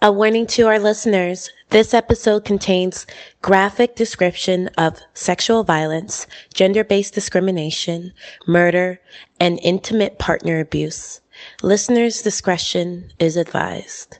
A warning to our listeners this episode contains graphic description of sexual violence, gender based discrimination, murder, and intimate partner abuse. Listeners' discretion is advised.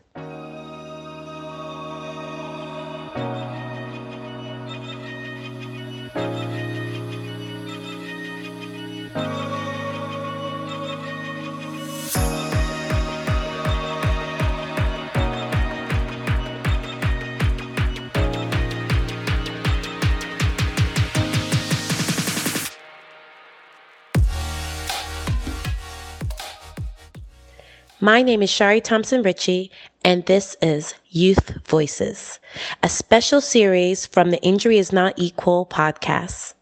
My name is Shari Thompson Ritchie, and this is Youth Voices, a special series from the Injury is Not Equal podcast.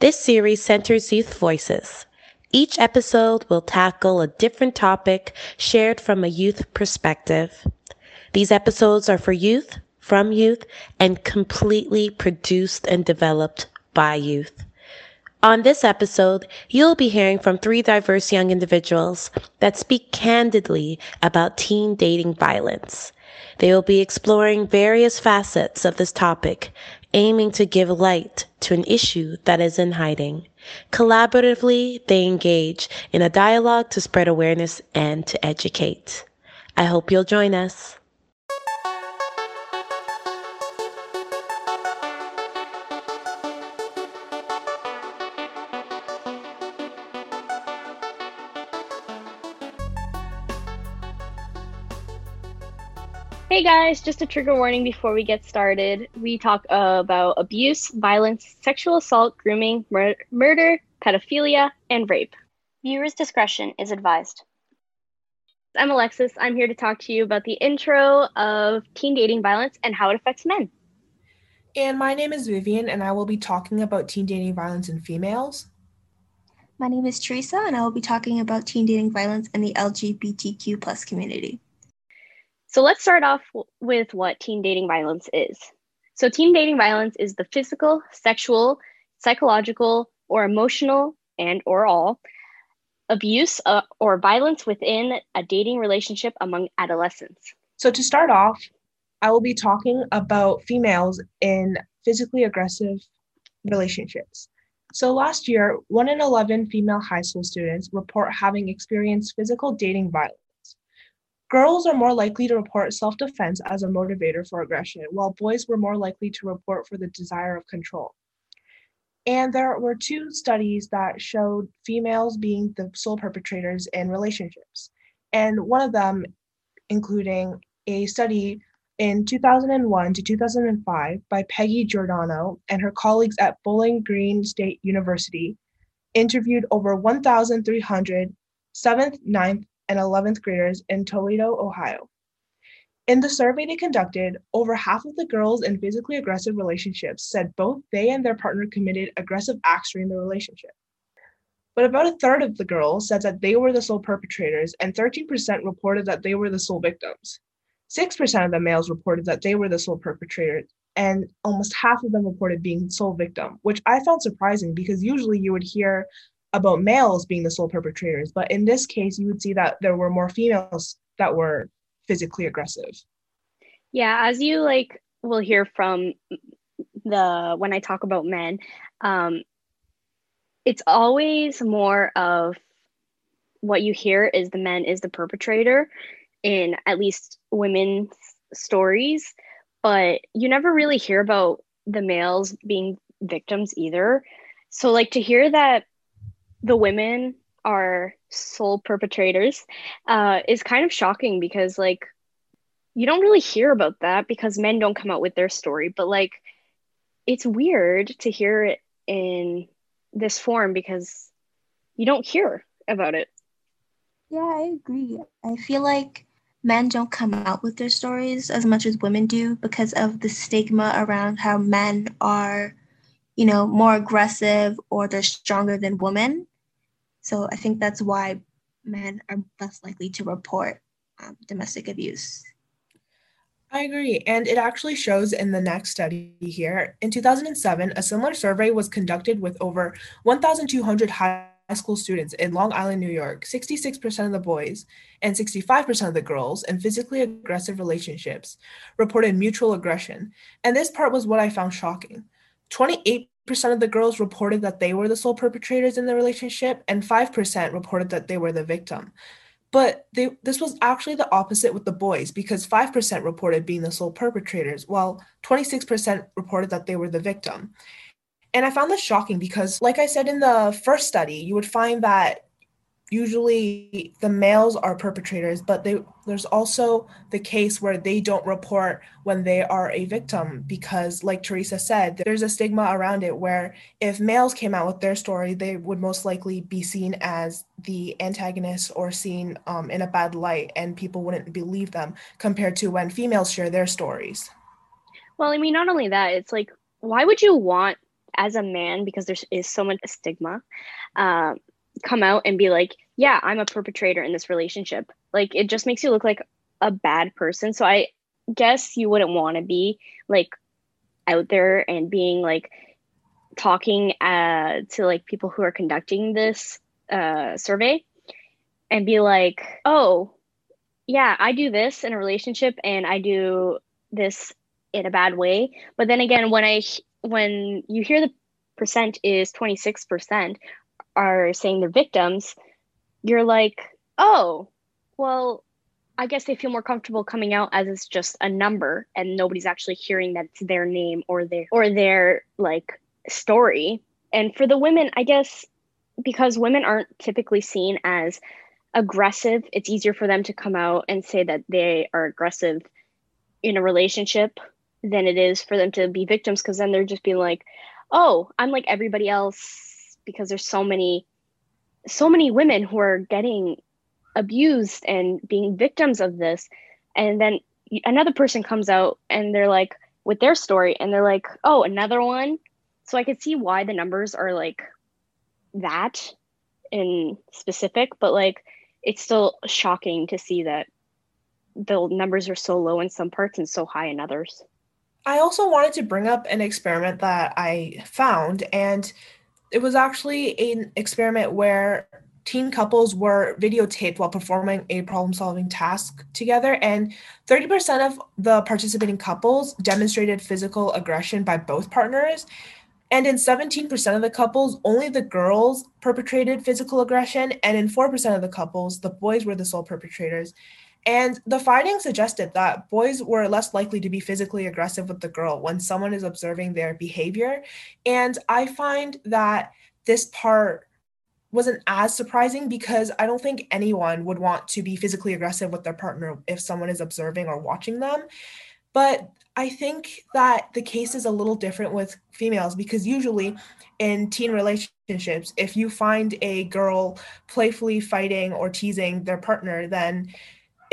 This series centers youth voices. Each episode will tackle a different topic shared from a youth perspective. These episodes are for youth, from youth, and completely produced and developed by youth. On this episode, you'll be hearing from three diverse young individuals that speak candidly about teen dating violence. They will be exploring various facets of this topic, aiming to give light to an issue that is in hiding. Collaboratively, they engage in a dialogue to spread awareness and to educate. I hope you'll join us. Hey guys, just a trigger warning before we get started. We talk uh, about abuse, violence, sexual assault, grooming, mur- murder, pedophilia, and rape. Viewers' discretion is advised. I'm Alexis. I'm here to talk to you about the intro of teen dating violence and how it affects men. And my name is Vivian, and I will be talking about teen dating violence in females. My name is Teresa, and I will be talking about teen dating violence in the LGBTQ plus community. So let's start off with what teen dating violence is. So, teen dating violence is the physical, sexual, psychological, or emotional and or all abuse uh, or violence within a dating relationship among adolescents. So, to start off, I will be talking about females in physically aggressive relationships. So, last year, 1 in 11 female high school students report having experienced physical dating violence. Girls are more likely to report self defense as a motivator for aggression, while boys were more likely to report for the desire of control. And there were two studies that showed females being the sole perpetrators in relationships. And one of them, including a study in 2001 to 2005 by Peggy Giordano and her colleagues at Bowling Green State University, interviewed over 1,300 7th, 9th, and 11th graders in Toledo, Ohio. In the survey they conducted, over half of the girls in physically aggressive relationships said both they and their partner committed aggressive acts during the relationship. But about a third of the girls said that they were the sole perpetrators, and 13% reported that they were the sole victims. 6% of the males reported that they were the sole perpetrators, and almost half of them reported being sole victim, which I found surprising because usually you would hear about males being the sole perpetrators, but in this case, you would see that there were more females that were physically aggressive. Yeah, as you like will hear from the when I talk about men, um, it's always more of what you hear is the men is the perpetrator in at least women's stories, but you never really hear about the males being victims either. So like to hear that the women are sole perpetrators uh, is kind of shocking because like you don't really hear about that because men don't come out with their story but like it's weird to hear it in this form because you don't hear about it. Yeah i agree. I feel like men don't come out with their stories as much as women do because of the stigma around how men are you know more aggressive or they're stronger than women so I think that's why men are less likely to report um, domestic abuse. I agree. And it actually shows in the next study here. In 2007, a similar survey was conducted with over 1,200 high school students in Long Island, New York, 66% of the boys and 65% of the girls in physically aggressive relationships reported mutual aggression. And this part was what I found shocking. 28% of the girls reported that they were the sole perpetrators in the relationship, and 5% reported that they were the victim. But they, this was actually the opposite with the boys because 5% reported being the sole perpetrators, while 26% reported that they were the victim. And I found this shocking because, like I said in the first study, you would find that usually the males are perpetrators, but they, there's also the case where they don't report when they are a victim because, like Teresa said, there's a stigma around it where if males came out with their story, they would most likely be seen as the antagonist or seen um, in a bad light, and people wouldn't believe them compared to when females share their stories. Well, I mean, not only that, it's like, why would you want as a man because there is so much stigma um, come out and be like, yeah, I'm a perpetrator in this relationship. Like it just makes you look like a bad person. So I guess you wouldn't want to be like out there and being like talking uh, to like people who are conducting this uh, survey and be like, oh, yeah, I do this in a relationship and I do this in a bad way. But then again, when I when you hear the percent is 26% are saying they're victims, you're like, oh, well, I guess they feel more comfortable coming out as it's just a number and nobody's actually hearing that it's their name or their or their like story. And for the women, I guess because women aren't typically seen as aggressive, it's easier for them to come out and say that they are aggressive in a relationship than it is for them to be victims because then they're just being like, oh, I'm like everybody else because there's so many so many women who are getting abused and being victims of this. And then another person comes out and they're like with their story and they're like oh another one? So i could see why the numbers are like that in specific but like it's still shocking to see that the numbers are so low in some parts and so high in others. I also wanted to bring up an experiment that I found, and it was actually an experiment where teen couples were videotaped while performing a problem solving task together, and 30% of the participating couples demonstrated physical aggression by both partners. And in 17% of the couples, only the girls perpetrated physical aggression, and in 4% of the couples, the boys were the sole perpetrators. And the findings suggested that boys were less likely to be physically aggressive with the girl when someone is observing their behavior. And I find that this part wasn't as surprising because I don't think anyone would want to be physically aggressive with their partner if someone is observing or watching them. But I think that the case is a little different with females because usually in teen relationships, if you find a girl playfully fighting or teasing their partner, then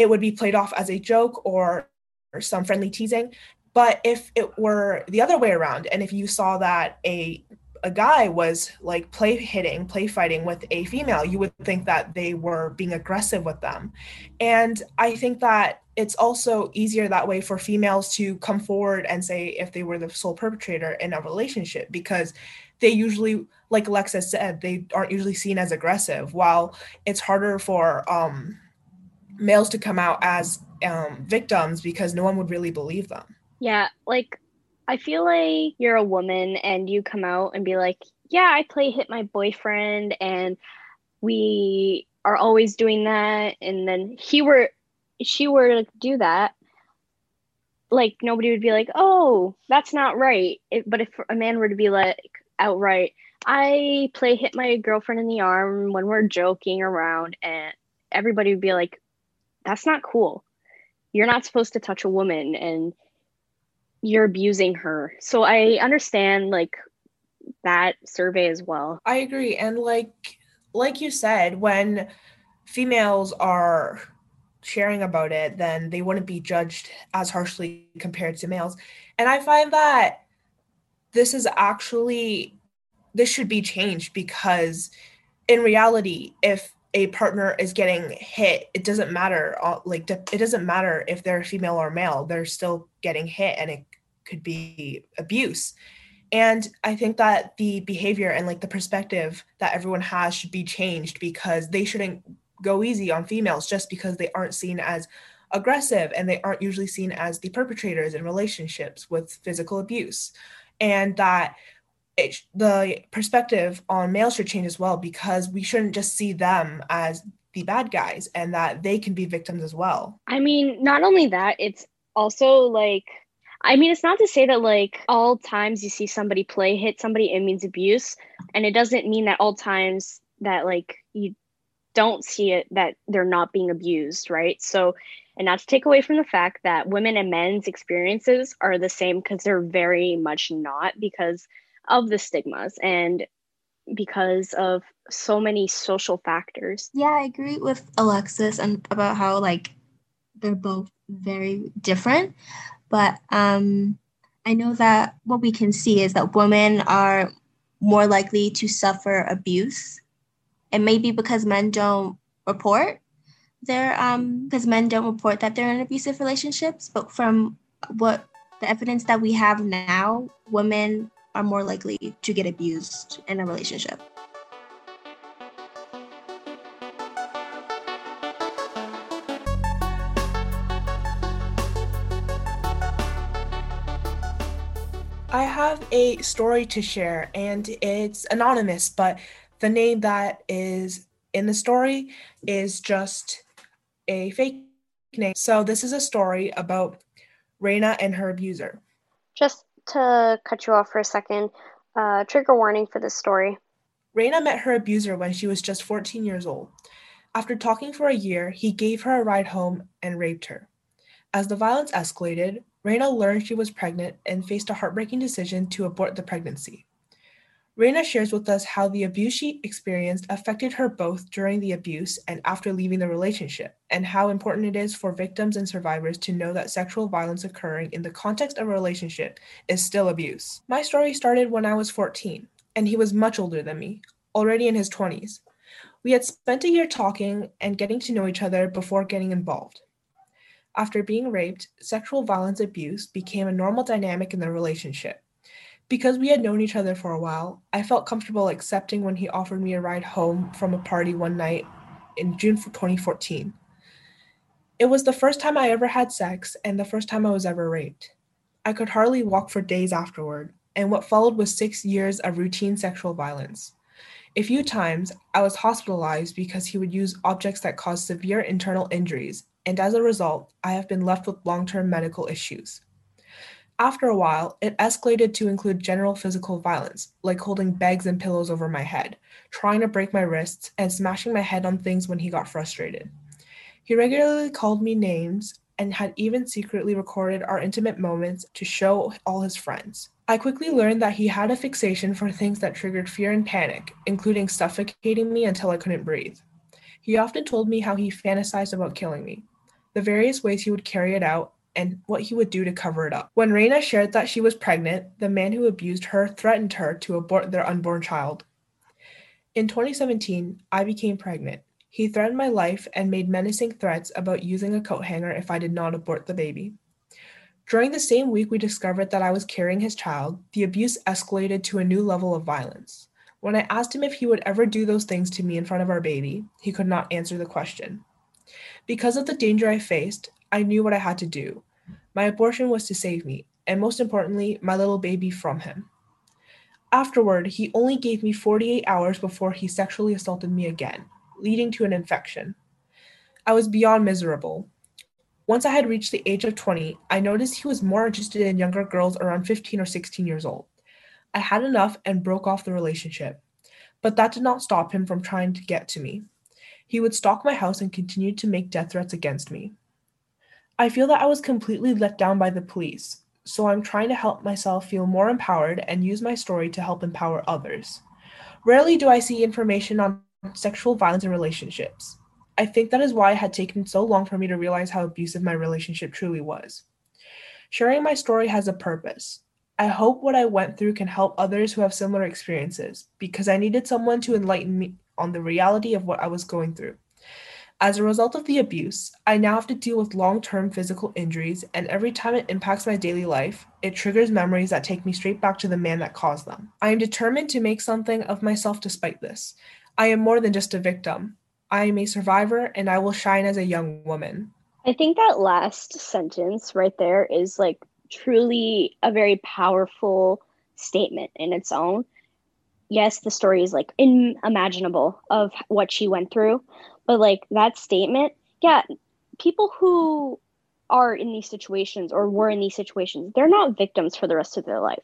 it would be played off as a joke or, or some friendly teasing. But if it were the other way around, and if you saw that a a guy was like play hitting, play fighting with a female, you would think that they were being aggressive with them. And I think that it's also easier that way for females to come forward and say if they were the sole perpetrator in a relationship because they usually like Alexa said they aren't usually seen as aggressive while it's harder for um males to come out as um, victims because no one would really believe them. Yeah, like I feel like you're a woman and you come out and be like, yeah, I play hit my boyfriend and we are always doing that. And then he were, she were to do that. Like nobody would be like, oh, that's not right. It, but if a man were to be like outright, I play hit my girlfriend in the arm when we're joking around, and everybody would be like, that's not cool. You're not supposed to touch a woman and you're abusing her. So I understand like that survey as well. I agree and like like you said when females are sharing about it then they wouldn't be judged as harshly compared to males. And I find that this is actually this should be changed because in reality if a partner is getting hit it doesn't matter like it doesn't matter if they're female or male they're still getting hit and it could be abuse And I think that the behavior and like the perspective that everyone has should be changed because they shouldn't go easy on females just because they aren't seen as aggressive and they aren't usually seen as the perpetrators in relationships with physical abuse. And that it, the perspective on males should change as well because we shouldn't just see them as the bad guys and that they can be victims as well. I mean, not only that, it's also like I mean, it's not to say that like all times you see somebody play hit somebody, it means abuse. And it doesn't mean that all times that like you don't see it that they're not being abused, right? So, and not to take away from the fact that women and men's experiences are the same because they're very much not because of the stigmas and because of so many social factors. Yeah, I agree with Alexis and about how like they're both very different. But um, I know that what we can see is that women are more likely to suffer abuse. And maybe because men don't report their um because men don't report that they're in abusive relationships, but from what the evidence that we have now, women are more likely to get abused in a relationship. I have a story to share, and it's anonymous, but the name that is in the story is just a fake name. So, this is a story about Reina and her abuser. Just to cut you off for a second, uh, trigger warning for this story. Reina met her abuser when she was just 14 years old. After talking for a year, he gave her a ride home and raped her. As the violence escalated, Reina learned she was pregnant and faced a heartbreaking decision to abort the pregnancy. Reina shares with us how the abuse she experienced affected her both during the abuse and after leaving the relationship, and how important it is for victims and survivors to know that sexual violence occurring in the context of a relationship is still abuse. My story started when I was 14, and he was much older than me, already in his 20s. We had spent a year talking and getting to know each other before getting involved. After being raped, sexual violence abuse became a normal dynamic in the relationship. Because we had known each other for a while, I felt comfortable accepting when he offered me a ride home from a party one night in June 2014. It was the first time I ever had sex and the first time I was ever raped. I could hardly walk for days afterward, and what followed was six years of routine sexual violence. A few times, I was hospitalized because he would use objects that caused severe internal injuries and as a result, I have been left with long term medical issues. After a while, it escalated to include general physical violence, like holding bags and pillows over my head, trying to break my wrists, and smashing my head on things when he got frustrated. He regularly called me names and had even secretly recorded our intimate moments to show all his friends. I quickly learned that he had a fixation for things that triggered fear and panic, including suffocating me until I couldn't breathe. He often told me how he fantasized about killing me the various ways he would carry it out, and what he would do to cover it up. When Reina shared that she was pregnant, the man who abused her threatened her to abort their unborn child. In 2017, I became pregnant. He threatened my life and made menacing threats about using a coat hanger if I did not abort the baby. During the same week we discovered that I was carrying his child, the abuse escalated to a new level of violence. When I asked him if he would ever do those things to me in front of our baby, he could not answer the question. Because of the danger I faced, I knew what I had to do. My abortion was to save me, and most importantly, my little baby from him. Afterward, he only gave me 48 hours before he sexually assaulted me again, leading to an infection. I was beyond miserable. Once I had reached the age of 20, I noticed he was more interested in younger girls around 15 or 16 years old. I had enough and broke off the relationship. But that did not stop him from trying to get to me. He would stalk my house and continued to make death threats against me. I feel that I was completely let down by the police, so I'm trying to help myself feel more empowered and use my story to help empower others. Rarely do I see information on sexual violence in relationships. I think that is why it had taken so long for me to realize how abusive my relationship truly was. Sharing my story has a purpose. I hope what I went through can help others who have similar experiences because I needed someone to enlighten me on the reality of what I was going through. As a result of the abuse, I now have to deal with long term physical injuries, and every time it impacts my daily life, it triggers memories that take me straight back to the man that caused them. I am determined to make something of myself despite this. I am more than just a victim. I am a survivor, and I will shine as a young woman. I think that last sentence right there is like truly a very powerful statement in its own. Yes, the story is like unimaginable of what she went through, but like that statement, yeah, people who are in these situations or were in these situations, they're not victims for the rest of their life.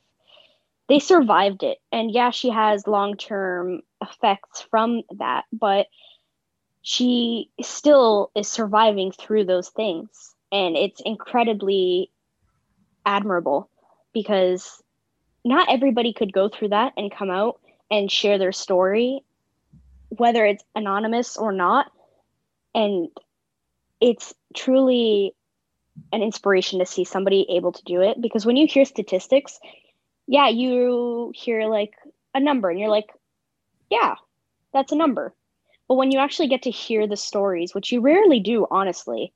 They survived it. And yeah, she has long term effects from that, but she still is surviving through those things. And it's incredibly admirable because not everybody could go through that and come out and share their story, whether it's anonymous or not. And it's truly an inspiration to see somebody able to do it because when you hear statistics yeah you hear like a number and you're like yeah that's a number. But when you actually get to hear the stories which you rarely do honestly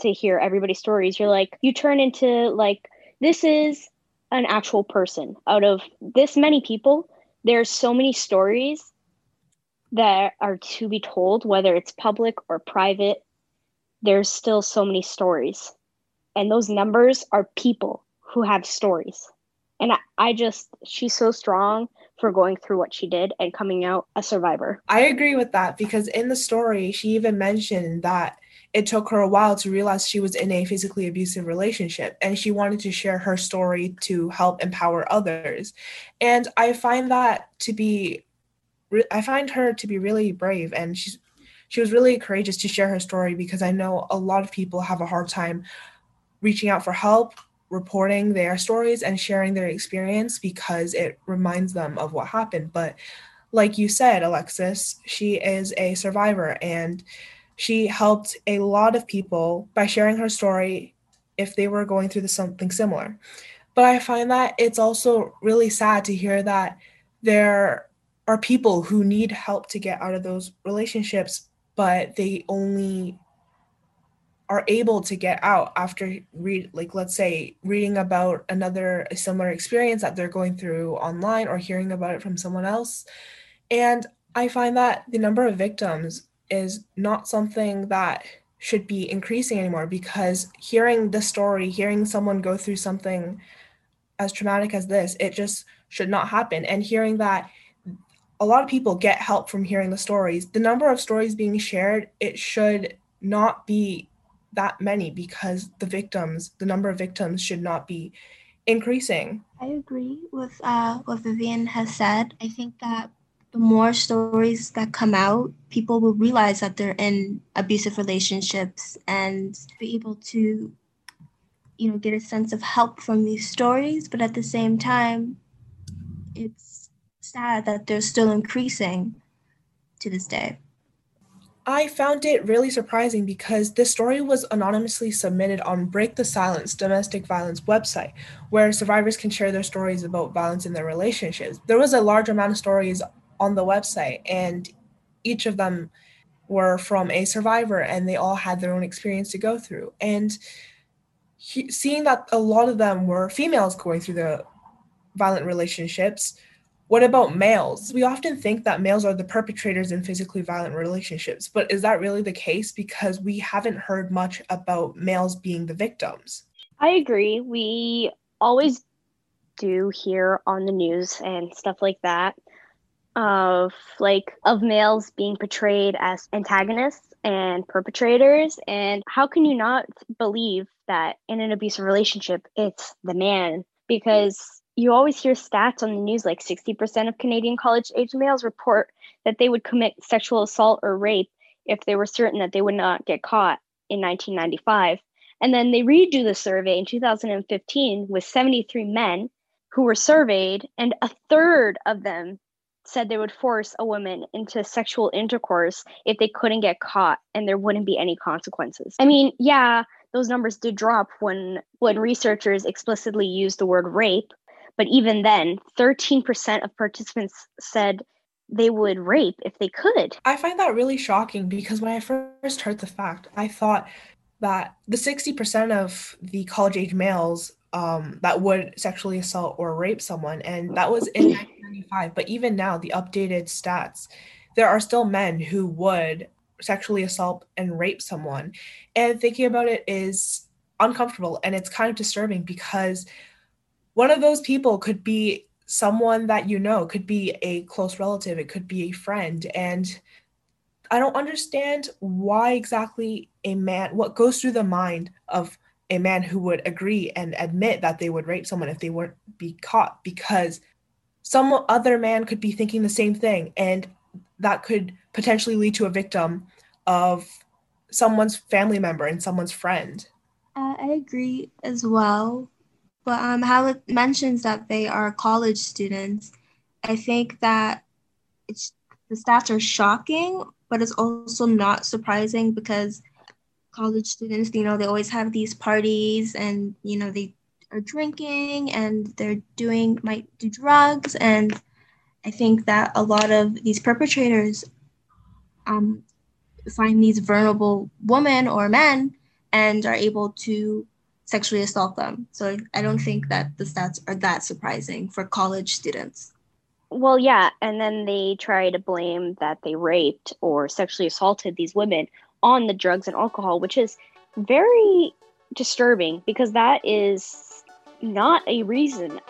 to hear everybody's stories you're like you turn into like this is an actual person. Out of this many people there's so many stories that are to be told, whether it's public or private, there's still so many stories. And those numbers are people who have stories. And I, I just, she's so strong for going through what she did and coming out a survivor. I agree with that because in the story, she even mentioned that it took her a while to realize she was in a physically abusive relationship and she wanted to share her story to help empower others. And I find that to be I find her to be really brave and she's she was really courageous to share her story because I know a lot of people have a hard time reaching out for help, reporting their stories and sharing their experience because it reminds them of what happened. But like you said, Alexis, she is a survivor and she helped a lot of people by sharing her story if they were going through something similar. But I find that it's also really sad to hear that there are people who need help to get out of those relationships, but they only are able to get out after read like let's say reading about another similar experience that they're going through online or hearing about it from someone else. And i find that the number of victims is not something that should be increasing anymore because hearing the story hearing someone go through something as traumatic as this it just should not happen. And hearing that a lot of people get help from hearing the stories. The number of stories being shared, it should not be that many because the victims, the number of victims should not be increasing. I agree with uh, what Vivian has said. I think that the more stories that come out, people will realize that they're in abusive relationships and be able to, you know, get a sense of help from these stories. But at the same time, it's sad that they're still increasing to this day. I found it really surprising because this story was anonymously submitted on Break the Silence domestic violence website, where survivors can share their stories about violence in their relationships. There was a large amount of stories on the website, and each of them were from a survivor, and they all had their own experience to go through. And he, seeing that a lot of them were females going through the violent relationships what about males? We often think that males are the perpetrators in physically violent relationships, but is that really the case? Because we haven't heard much about males being the victims. I agree. We always do hear on the news and stuff like that of like of males being portrayed as antagonists and perpetrators and how can you not believe that in an abusive relationship it's the man because you always hear stats on the news like 60% of Canadian college age males report that they would commit sexual assault or rape if they were certain that they would not get caught in 1995. And then they redo the survey in 2015 with 73 men who were surveyed, and a third of them said they would force a woman into sexual intercourse if they couldn't get caught and there wouldn't be any consequences. I mean, yeah, those numbers did drop when when researchers explicitly used the word rape but even then, 13% of participants said they would rape if they could. I find that really shocking because when I first heard the fact, I thought that the 60% of the college age males um, that would sexually assault or rape someone, and that was in 1995. But even now, the updated stats, there are still men who would sexually assault and rape someone. And thinking about it is uncomfortable and it's kind of disturbing because one of those people could be someone that you know, could be a close relative, it could be a friend. And I don't understand why exactly a man, what goes through the mind of a man who would agree and admit that they would rape someone if they weren't be caught because some other man could be thinking the same thing and that could potentially lead to a victim of someone's family member and someone's friend. Uh, I agree as well. But um, how it mentions that they are college students, I think that it's the stats are shocking, but it's also not surprising because college students, you know, they always have these parties and, you know, they are drinking and they're doing, might do drugs. And I think that a lot of these perpetrators um, find these vulnerable women or men and are able to sexually assault them. So I don't think that the stats are that surprising for college students. Well, yeah, and then they try to blame that they raped or sexually assaulted these women on the drugs and alcohol, which is very disturbing because that is not a reason.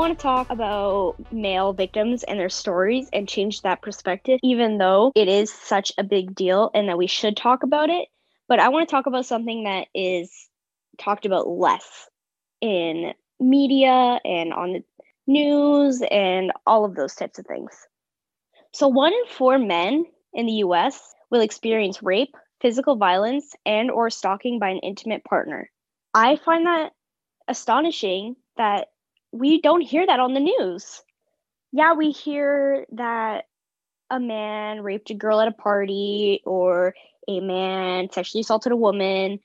Want to talk about male victims and their stories and change that perspective, even though it is such a big deal and that we should talk about it. But I want to talk about something that is talked about less in media and on the news and all of those types of things. So, one in four men in the US will experience rape, physical violence, and or stalking by an intimate partner. I find that astonishing that we don't hear that on the news. Yeah, we hear that a man raped a girl at a party or a man sexually assaulted a woman,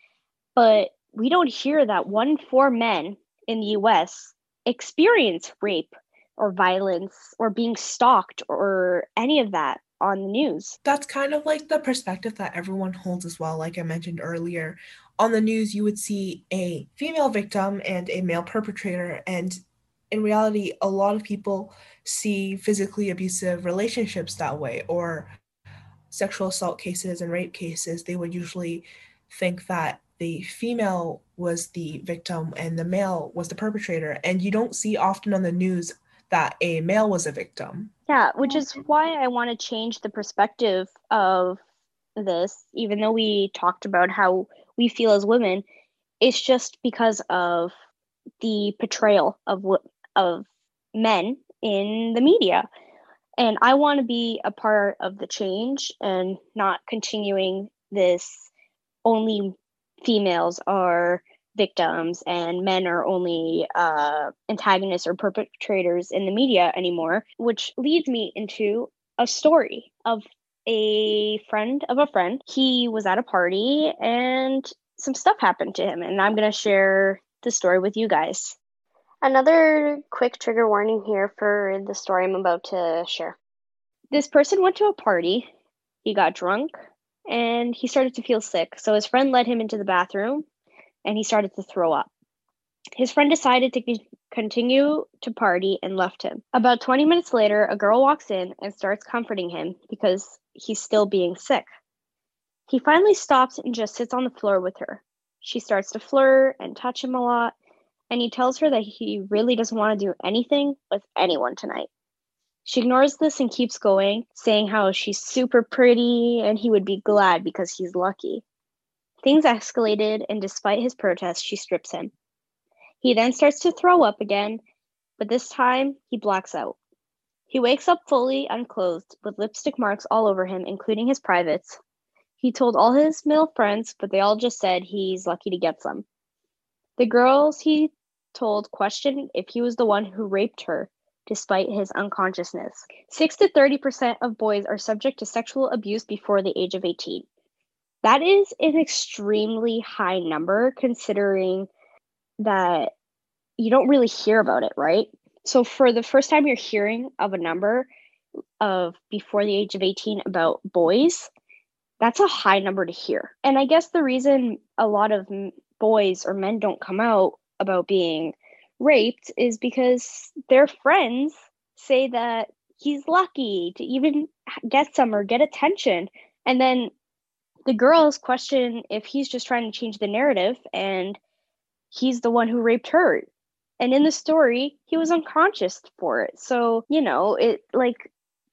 but we don't hear that one four men in the US experience rape or violence or being stalked or any of that on the news. That's kind of like the perspective that everyone holds as well, like I mentioned earlier. On the news, you would see a female victim and a male perpetrator, and in reality, a lot of people see physically abusive relationships that way, or sexual assault cases and rape cases. They would usually think that the female was the victim and the male was the perpetrator. And you don't see often on the news that a male was a victim. Yeah, which is why I want to change the perspective of this, even though we talked about how we feel as women. It's just because of the portrayal of of men in the media. And I want to be a part of the change and not continuing this only females are victims and men are only uh, antagonists or perpetrators in the media anymore, which leads me into a story of a friend of a friend. He was at a party and some stuff happened to him, and I'm going to share the story with you guys. Another quick trigger warning here for the story I'm about to share. This person went to a party, he got drunk, and he started to feel sick. So his friend led him into the bathroom and he started to throw up. His friend decided to continue to party and left him. About 20 minutes later, a girl walks in and starts comforting him because he's still being sick. He finally stops and just sits on the floor with her. She starts to flirt and touch him a lot, and he tells her that he really doesn't want to do anything with anyone tonight. She ignores this and keeps going, saying how she's super pretty and he would be glad because he's lucky. Things escalated, and despite his protest, she strips him. He then starts to throw up again, but this time he blacks out. He wakes up fully unclothed with lipstick marks all over him, including his privates. He told all his male friends, but they all just said he's lucky to get some. The girls he told questioned if he was the one who raped her, despite his unconsciousness. 6 to 30% of boys are subject to sexual abuse before the age of 18. That is an extremely high number considering that you don't really hear about it, right? So for the first time you're hearing of a number of before the age of 18 about boys, that's a high number to hear. And I guess the reason a lot of boys or men don't come out about being raped is because their friends say that he's lucky to even get some or get attention. And then the girls question if he's just trying to change the narrative and he's the one who raped her. And in the story, he was unconscious for it. So, you know, it like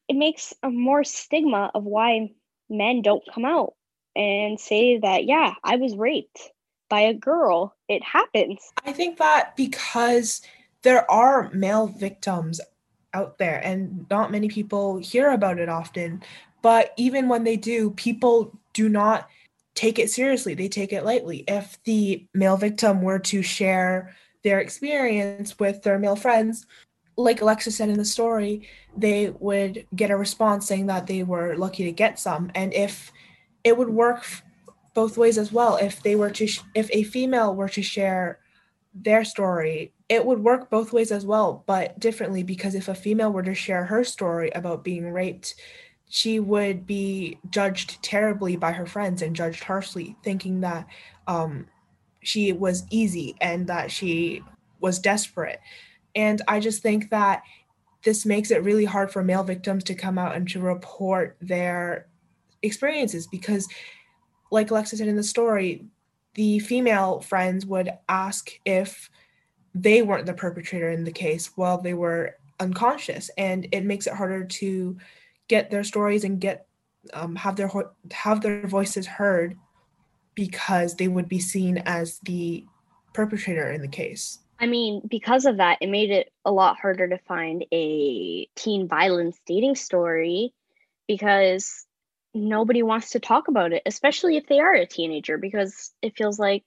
it makes a more stigma of why men don't come out and say that, yeah, I was raped by a girl. It happens. I think that because there are male victims out there and not many people hear about it often, but even when they do, people do not take it seriously. They take it lightly. If the male victim were to share their experience with their male friends, like Alexis said in the story, they would get a response saying that they were lucky to get some. And if it would work both ways as well, if they were to, sh- if a female were to share their story, it would work both ways as well, but differently because if a female were to share her story about being raped, she would be judged terribly by her friends and judged harshly, thinking that um, she was easy and that she was desperate. And I just think that this makes it really hard for male victims to come out and to report their experiences because, like Alexa said in the story, the female friends would ask if they weren't the perpetrator in the case while they were unconscious. And it makes it harder to get their stories and get um, have their have their voices heard because they would be seen as the perpetrator in the case. I mean, because of that, it made it a lot harder to find a teen violence dating story because nobody wants to talk about it, especially if they are a teenager, because it feels like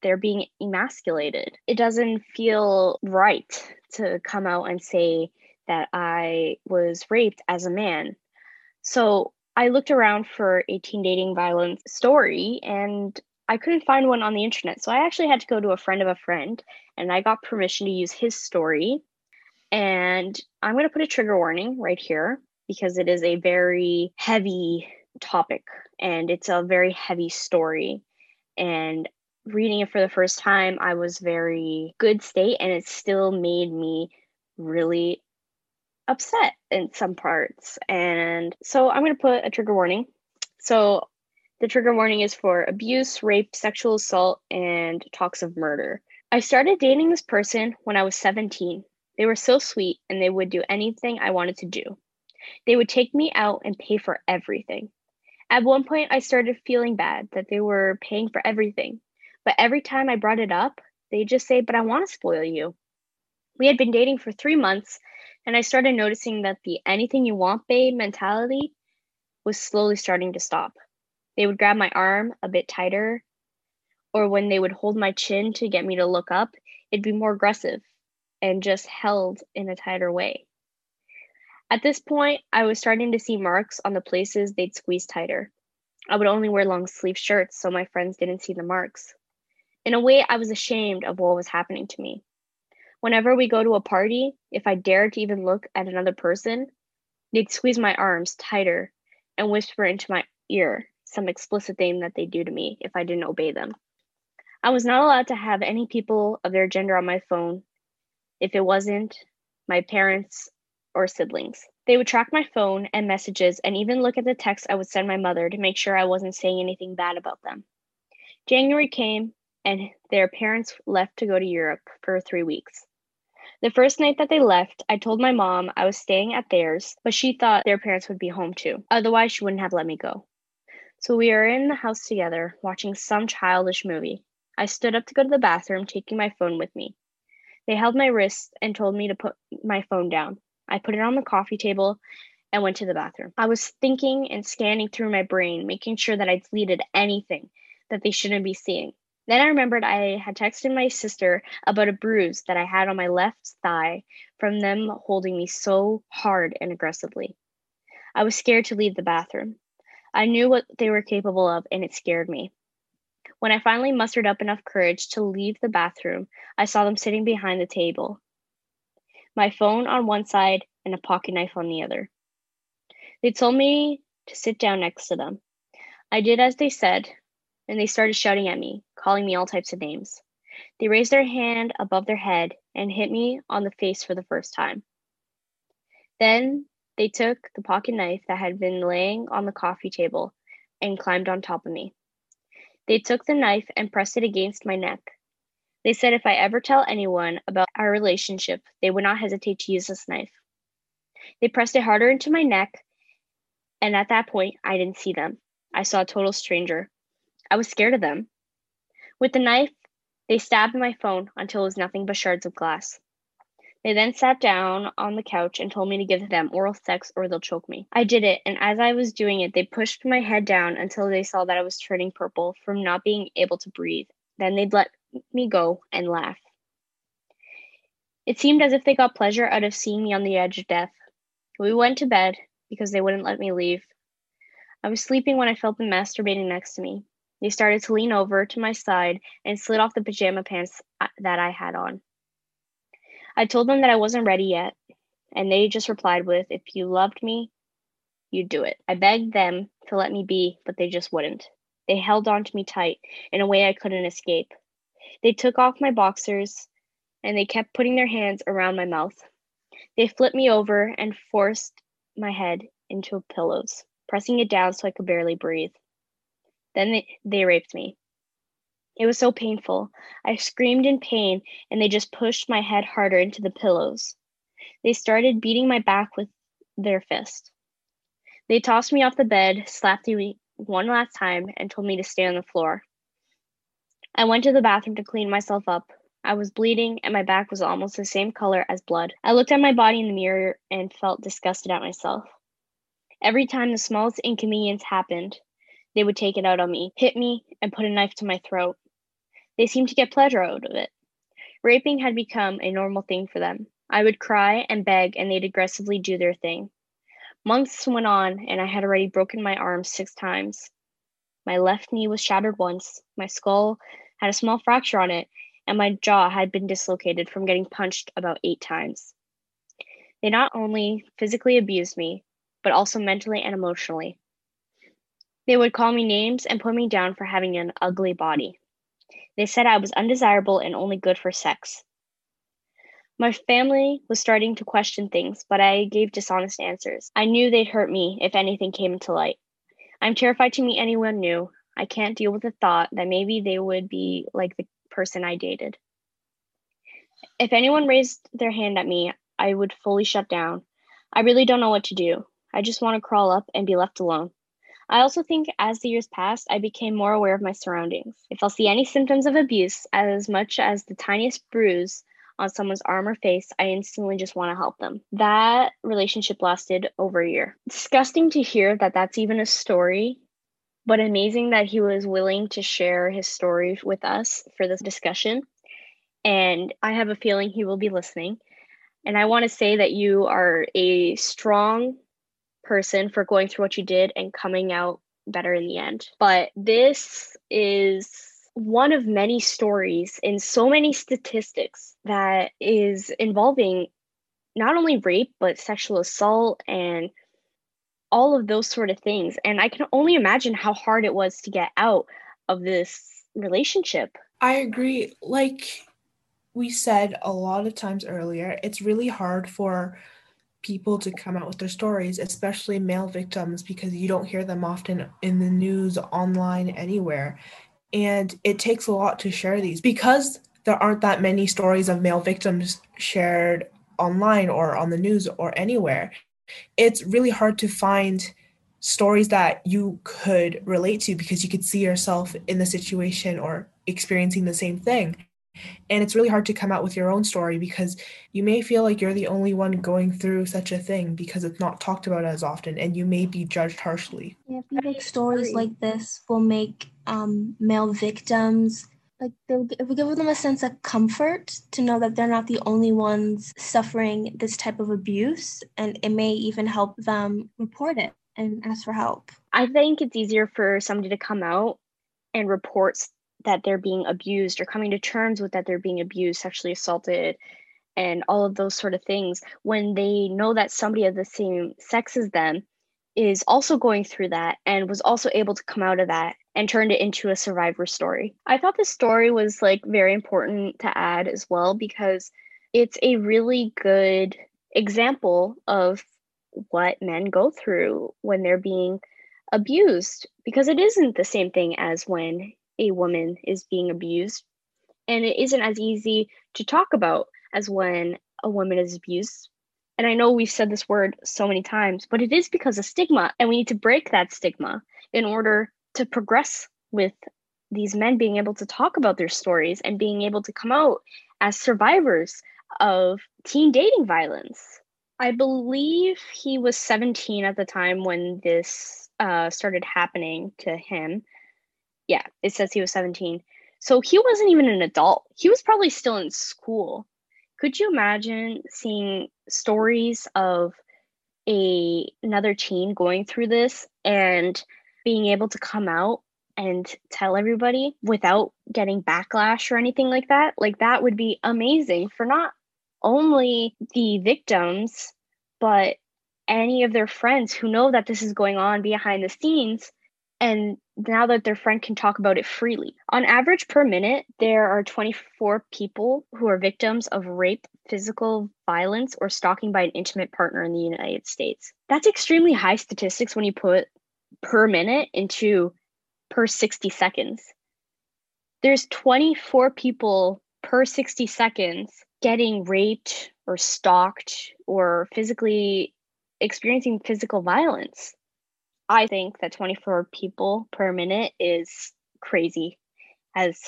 they're being emasculated. It doesn't feel right to come out and say that I was raped as a man. So I looked around for a teen dating violence story and I couldn't find one on the internet. So I actually had to go to a friend of a friend and I got permission to use his story. And I'm going to put a trigger warning right here because it is a very heavy topic and it's a very heavy story. And reading it for the first time, I was very good state and it still made me really upset in some parts. And so I'm going to put a trigger warning. So the trigger warning is for abuse, rape, sexual assault, and talks of murder. I started dating this person when I was 17. They were so sweet and they would do anything I wanted to do. They would take me out and pay for everything. At one point, I started feeling bad that they were paying for everything. But every time I brought it up, they just say, But I want to spoil you. We had been dating for three months, and I started noticing that the anything you want, babe mentality was slowly starting to stop. They would grab my arm a bit tighter, or when they would hold my chin to get me to look up, it'd be more aggressive and just held in a tighter way. At this point, I was starting to see marks on the places they'd squeeze tighter. I would only wear long sleeve shirts so my friends didn't see the marks. In a way, I was ashamed of what was happening to me. Whenever we go to a party, if I dared to even look at another person, they'd squeeze my arms tighter and whisper into my ear some explicit thing that they do to me if I didn't obey them. I was not allowed to have any people of their gender on my phone if it wasn't my parents or siblings. They would track my phone and messages and even look at the texts I would send my mother to make sure I wasn't saying anything bad about them. January came and their parents left to go to Europe for three weeks. The first night that they left, I told my mom I was staying at theirs, but she thought their parents would be home too. Otherwise, she wouldn't have let me go. So we are in the house together, watching some childish movie. I stood up to go to the bathroom, taking my phone with me. They held my wrist and told me to put my phone down. I put it on the coffee table and went to the bathroom. I was thinking and scanning through my brain, making sure that I deleted anything that they shouldn't be seeing. Then I remembered I had texted my sister about a bruise that I had on my left thigh from them holding me so hard and aggressively. I was scared to leave the bathroom. I knew what they were capable of, and it scared me. When I finally mustered up enough courage to leave the bathroom, I saw them sitting behind the table, my phone on one side and a pocket knife on the other. They told me to sit down next to them. I did as they said, and they started shouting at me, calling me all types of names. They raised their hand above their head and hit me on the face for the first time. Then they took the pocket knife that had been laying on the coffee table and climbed on top of me. They took the knife and pressed it against my neck. They said if I ever tell anyone about our relationship, they would not hesitate to use this knife. They pressed it harder into my neck, and at that point, I didn't see them. I saw a total stranger. I was scared of them. With the knife, they stabbed my phone until it was nothing but shards of glass. They then sat down on the couch and told me to give them oral sex or they'll choke me. I did it, and as I was doing it, they pushed my head down until they saw that I was turning purple from not being able to breathe. Then they'd let me go and laugh. It seemed as if they got pleasure out of seeing me on the edge of death. We went to bed because they wouldn't let me leave. I was sleeping when I felt them masturbating next to me. They started to lean over to my side and slid off the pajama pants uh, that I had on. I told them that I wasn't ready yet, and they just replied with, If you loved me, you'd do it. I begged them to let me be, but they just wouldn't. They held on to me tight in a way I couldn't escape. They took off my boxers and they kept putting their hands around my mouth. They flipped me over and forced my head into pillows, pressing it down so I could barely breathe. Then they, they raped me. It was so painful. I screamed in pain, and they just pushed my head harder into the pillows. They started beating my back with their fist. They tossed me off the bed, slapped me one last time, and told me to stay on the floor. I went to the bathroom to clean myself up. I was bleeding, and my back was almost the same color as blood. I looked at my body in the mirror and felt disgusted at myself. Every time the smallest inconvenience happened, they would take it out on me, hit me, and put a knife to my throat. They seemed to get pleasure out of it. Raping had become a normal thing for them. I would cry and beg, and they'd aggressively do their thing. Months went on, and I had already broken my arm six times. My left knee was shattered once, my skull had a small fracture on it, and my jaw had been dislocated from getting punched about eight times. They not only physically abused me, but also mentally and emotionally. They would call me names and put me down for having an ugly body. They said I was undesirable and only good for sex. My family was starting to question things, but I gave dishonest answers. I knew they'd hurt me if anything came to light. I'm terrified to meet anyone new. I can't deal with the thought that maybe they would be like the person I dated. If anyone raised their hand at me, I would fully shut down. I really don't know what to do. I just want to crawl up and be left alone. I also think as the years passed, I became more aware of my surroundings. If I'll see any symptoms of abuse, as much as the tiniest bruise on someone's arm or face, I instantly just want to help them. That relationship lasted over a year. Disgusting to hear that that's even a story, but amazing that he was willing to share his story with us for this discussion. And I have a feeling he will be listening. And I want to say that you are a strong person for going through what you did and coming out better in the end. But this is one of many stories in so many statistics that is involving not only rape, but sexual assault and all of those sort of things. And I can only imagine how hard it was to get out of this relationship. I agree. Like we said a lot of times earlier, it's really hard for people to come out with their stories, especially male victims, because you don't hear them often in the news, online, anywhere. And it takes a lot to share these because there aren't that many stories of male victims shared online or on the news or anywhere. It's really hard to find stories that you could relate to because you could see yourself in the situation or experiencing the same thing. And it's really hard to come out with your own story because you may feel like you're the only one going through such a thing because it's not talked about as often and you may be judged harshly. Yeah, I feel like stories like this will make um, male victims like they'll it will give them a sense of comfort to know that they're not the only ones suffering this type of abuse and it may even help them report it and ask for help? I think it's easier for somebody to come out and reports that they're being abused or coming to terms with that they're being abused, sexually assaulted, and all of those sort of things when they know that somebody of the same sex as them is also going through that and was also able to come out of that and turned it into a survivor story. I thought this story was like very important to add as well because it's a really good example of what men go through when they're being abused because it isn't the same thing as when a woman is being abused and it isn't as easy to talk about as when a woman is abused and I know we've said this word so many times, but it is because of stigma. And we need to break that stigma in order to progress with these men being able to talk about their stories and being able to come out as survivors of teen dating violence. I believe he was 17 at the time when this uh, started happening to him. Yeah, it says he was 17. So he wasn't even an adult. He was probably still in school could you imagine seeing stories of a another teen going through this and being able to come out and tell everybody without getting backlash or anything like that like that would be amazing for not only the victims but any of their friends who know that this is going on behind the scenes and now that their friend can talk about it freely. On average per minute, there are 24 people who are victims of rape, physical violence, or stalking by an intimate partner in the United States. That's extremely high statistics when you put per minute into per 60 seconds. There's 24 people per 60 seconds getting raped or stalked or physically experiencing physical violence. I think that 24 people per minute is crazy, as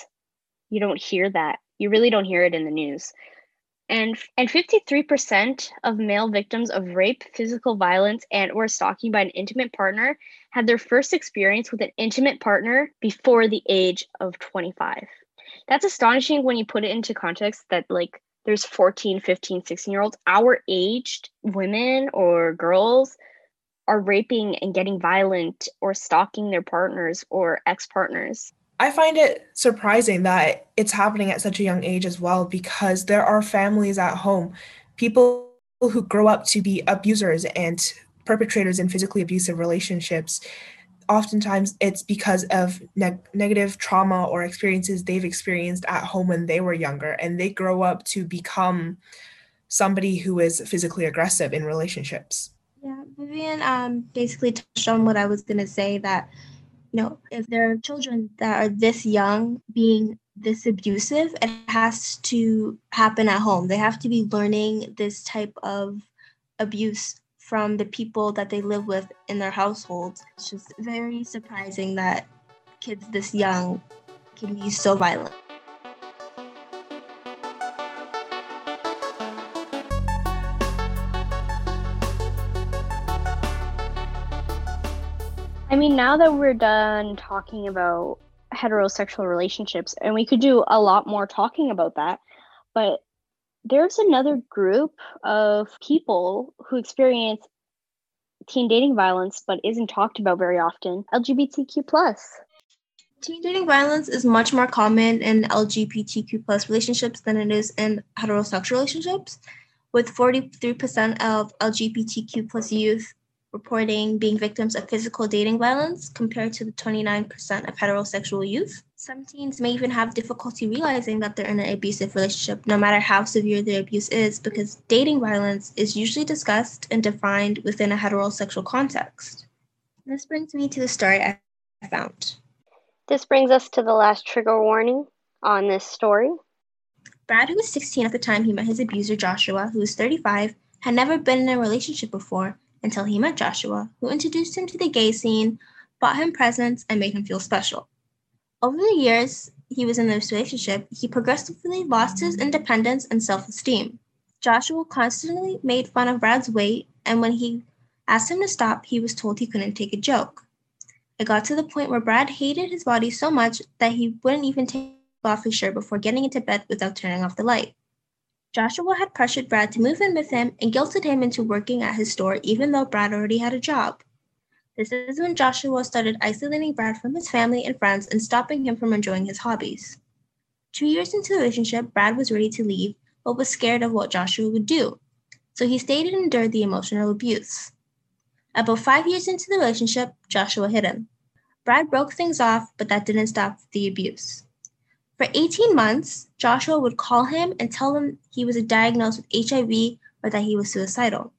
you don't hear that. You really don't hear it in the news. And and 53% of male victims of rape, physical violence, and or stalking by an intimate partner had their first experience with an intimate partner before the age of 25. That's astonishing when you put it into context that like there's 14, 15, 16 year olds, our aged women or girls are raping and getting violent or stalking their partners or ex partners. I find it surprising that it's happening at such a young age as well because there are families at home, people who grow up to be abusers and perpetrators in physically abusive relationships. Oftentimes, it's because of ne- negative trauma or experiences they've experienced at home when they were younger, and they grow up to become somebody who is physically aggressive in relationships. Yeah, Vivian um, basically touched on what I was going to say that, you know, if there are children that are this young being this abusive, it has to happen at home. They have to be learning this type of abuse from the people that they live with in their households. It's just very surprising that kids this young can be so violent. Mean, now that we're done talking about heterosexual relationships, and we could do a lot more talking about that, but there's another group of people who experience teen dating violence but isn't talked about very often lgbtq plus. Teen dating violence is much more common in lgbtq plus relationships than it is in heterosexual relationships with 43% of lgbtq plus youth reporting being victims of physical dating violence compared to the 29% of heterosexual youth. Some teens may even have difficulty realizing that they're in an abusive relationship, no matter how severe the abuse is, because dating violence is usually discussed and defined within a heterosexual context. This brings me to the story I found. This brings us to the last trigger warning on this story. Brad, who was 16 at the time he met his abuser Joshua, who was 35, had never been in a relationship before until he met Joshua, who introduced him to the gay scene, bought him presents, and made him feel special. Over the years he was in this relationship, he progressively lost his independence and self esteem. Joshua constantly made fun of Brad's weight, and when he asked him to stop, he was told he couldn't take a joke. It got to the point where Brad hated his body so much that he wouldn't even take off his shirt before getting into bed without turning off the light. Joshua had pressured Brad to move in with him and guilted him into working at his store even though Brad already had a job. This is when Joshua started isolating Brad from his family and friends and stopping him from enjoying his hobbies. Two years into the relationship, Brad was ready to leave, but was scared of what Joshua would do. So he stayed and endured the emotional abuse. About five years into the relationship, Joshua hit him. Brad broke things off, but that didn't stop the abuse. For 18 months, Joshua would call him and tell him he was diagnosed with HIV or that he was suicidal.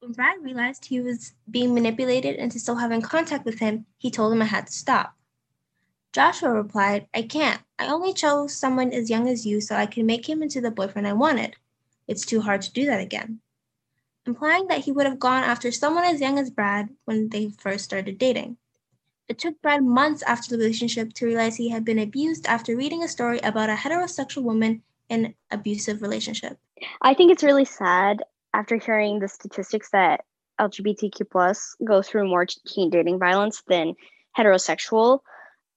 When Brad realized he was being manipulated into still having contact with him, he told him I had to stop. Joshua replied, I can't. I only chose someone as young as you so I could make him into the boyfriend I wanted. It's too hard to do that again. Implying that he would have gone after someone as young as Brad when they first started dating. It took Brad months after the relationship to realize he had been abused after reading a story about a heterosexual woman in abusive relationship. I think it's really sad after hearing the statistics that LGBTQ plus go through more teen dating violence than heterosexual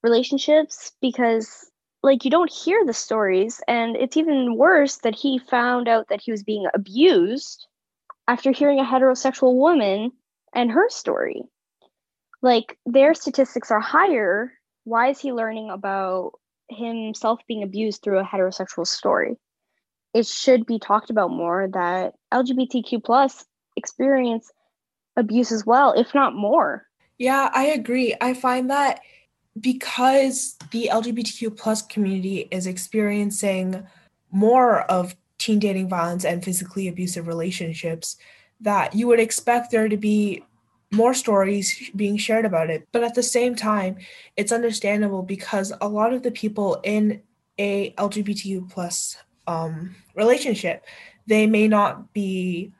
relationships because like you don't hear the stories and it's even worse that he found out that he was being abused after hearing a heterosexual woman and her story like their statistics are higher why is he learning about himself being abused through a heterosexual story it should be talked about more that LGBTQ plus experience abuse as well, if not more. Yeah, I agree. I find that because the LGBTQ plus community is experiencing more of teen dating violence and physically abusive relationships, that you would expect there to be more stories being shared about it. But at the same time, it's understandable because a lot of the people in a LGBTQ plus um, relationship, they may not be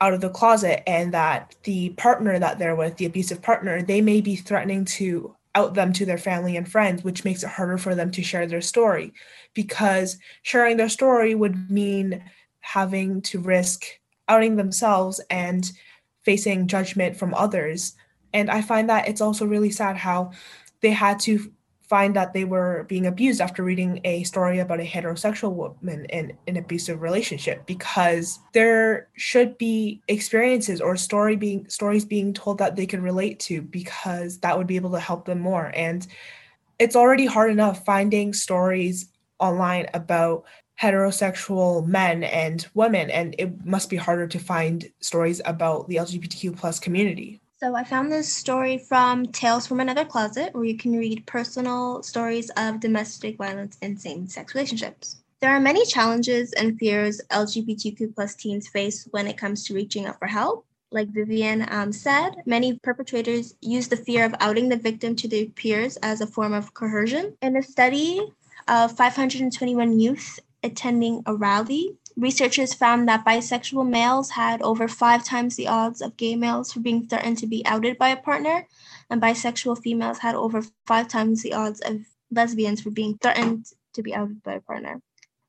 out of the closet and that the partner that they're with, the abusive partner, they may be threatening to out them to their family and friends, which makes it harder for them to share their story because sharing their story would mean having to risk outing themselves and facing judgment from others. And I find that it's also really sad how they had to find that they were being abused after reading a story about a heterosexual woman in an abusive relationship because there should be experiences or story being stories being told that they could relate to because that would be able to help them more and it's already hard enough finding stories online about heterosexual men and women and it must be harder to find stories about the lgbtq plus community so I found this story from Tales from Another Closet, where you can read personal stories of domestic violence in same-sex relationships. There are many challenges and fears LGBTQ plus teens face when it comes to reaching out for help. Like Vivian um, said, many perpetrators use the fear of outing the victim to their peers as a form of coercion. In a study of 521 youth attending a rally Researchers found that bisexual males had over five times the odds of gay males for being threatened to be outed by a partner, and bisexual females had over five times the odds of lesbians for being threatened to be outed by a partner.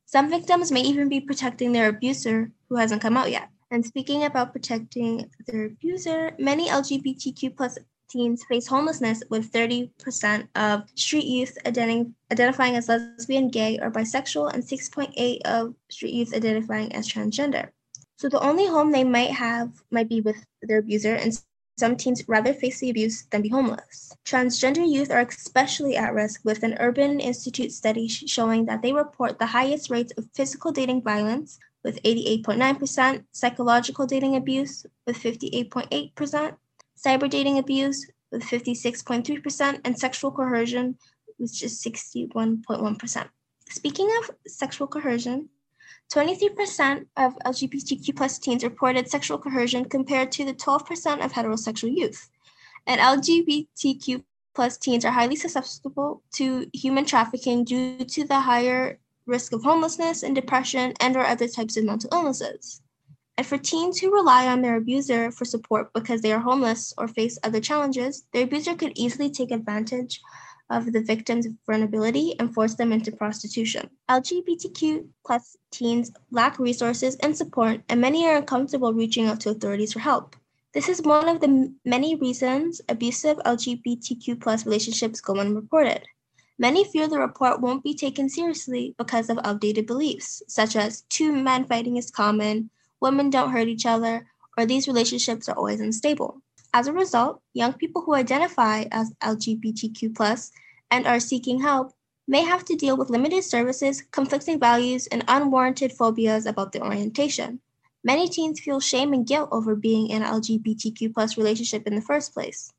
Some victims may even be protecting their abuser who hasn't come out yet. And speaking about protecting their abuser, many LGBTQ plus teens face homelessness, with 30% of street youth identi- identifying as lesbian, gay, or bisexual, and 6.8 of street youth identifying as transgender. So the only home they might have might be with their abuser, and some teens rather face the abuse than be homeless. Transgender youth are especially at risk, with an Urban Institute study showing that they report the highest rates of physical dating violence, with 88.9%, psychological dating abuse, with 58.8%, cyber dating abuse with 56.3%, and sexual coercion, which is 61.1%. Speaking of sexual coercion, 23% of LGBTQ plus teens reported sexual coercion compared to the 12% of heterosexual youth. And LGBTQ plus teens are highly susceptible to human trafficking due to the higher risk of homelessness and depression and or other types of mental illnesses. And for teens who rely on their abuser for support because they are homeless or face other challenges, their abuser could easily take advantage of the victim's vulnerability and force them into prostitution. LGBTQ plus teens lack resources and support, and many are uncomfortable reaching out to authorities for help. This is one of the many reasons abusive LGBTQ plus relationships go unreported. Many fear the report won't be taken seriously because of outdated beliefs, such as two men fighting is common, women don't hurt each other, or these relationships are always unstable. As a result, young people who identify as LGBTQ and are seeking help may have to deal with limited services, conflicting values, and unwarranted phobias about their orientation. Many teens feel shame and guilt over being in an LGBTQ relationship in the first place.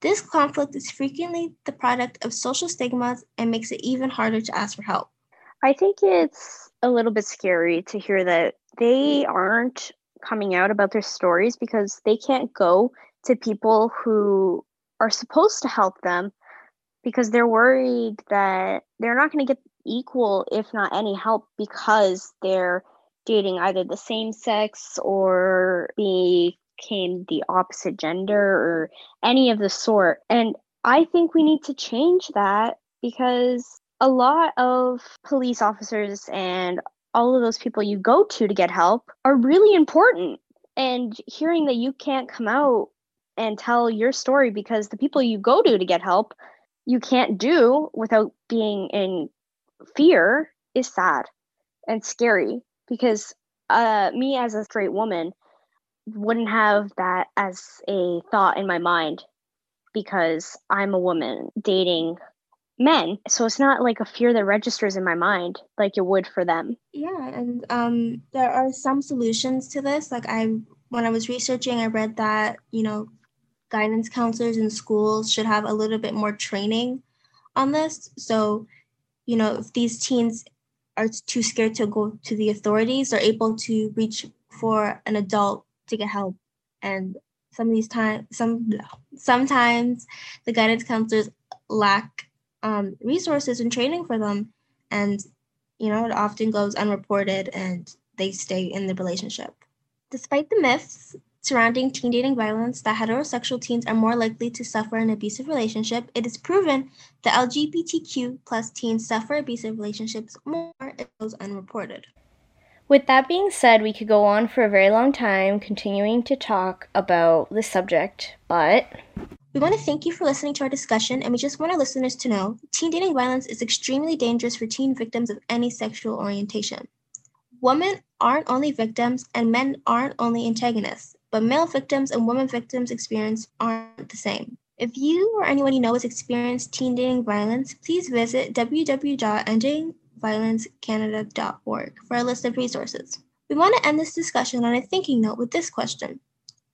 This conflict is frequently the product of social stigmas and makes it even harder to ask for help. I think it's a little bit scary to hear that they aren't coming out about their stories because they can't go to people who are supposed to help them because they're worried that they're not going to get equal, if not any help, because they're dating either the same sex or became the opposite gender or any of the sort. And I think we need to change that because a lot of police officers and all of those people you go to to get help are really important. And hearing that you can't come out and tell your story because the people you go to to get help you can't do without being in fear is sad and scary because uh, me as a straight woman wouldn't have that as a thought in my mind because I'm a woman dating men. So it's not like a fear that registers in my mind like it would for them. Yeah, and um, there are some solutions to this. Like I, when I was researching, I read that you know guidance counselors in schools should have a little bit more training on this. So, you know, if these teens are too scared to go to the authorities, they're able to reach for an adult to get help. And some of these times, some sometimes the guidance counselors lack um, resources and training for them, and you know, it often goes unreported, and they stay in the relationship. Despite the myths surrounding teen dating violence that heterosexual teens are more likely to suffer an abusive relationship, it is proven that LGBTQ plus teens suffer abusive relationships more if those unreported. With that being said, we could go on for a very long time continuing to talk about the subject, but. We want to thank you for listening to our discussion, and we just want our listeners to know teen dating violence is extremely dangerous for teen victims of any sexual orientation. Women aren't only victims, and men aren't only antagonists but male victims and women victims' experience aren't the same. If you or anyone you know has experienced teen dating violence, please visit www.endingviolencecanada.org for a list of resources. We want to end this discussion on a thinking note with this question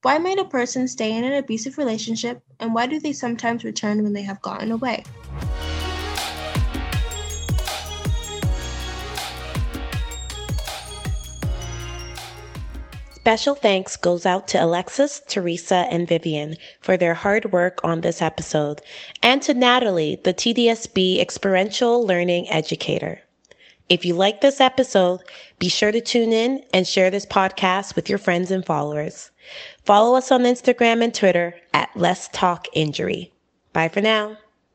Why might a person stay in an abusive relationship, and why do they sometimes return when they have gotten away? Special thanks goes out to Alexis, Teresa, and Vivian for their hard work on this episode, and to Natalie, the TDSB experiential learning educator. If you like this episode, be sure to tune in and share this podcast with your friends and followers. Follow us on Instagram and Twitter at Let's Talk Injury. Bye for now.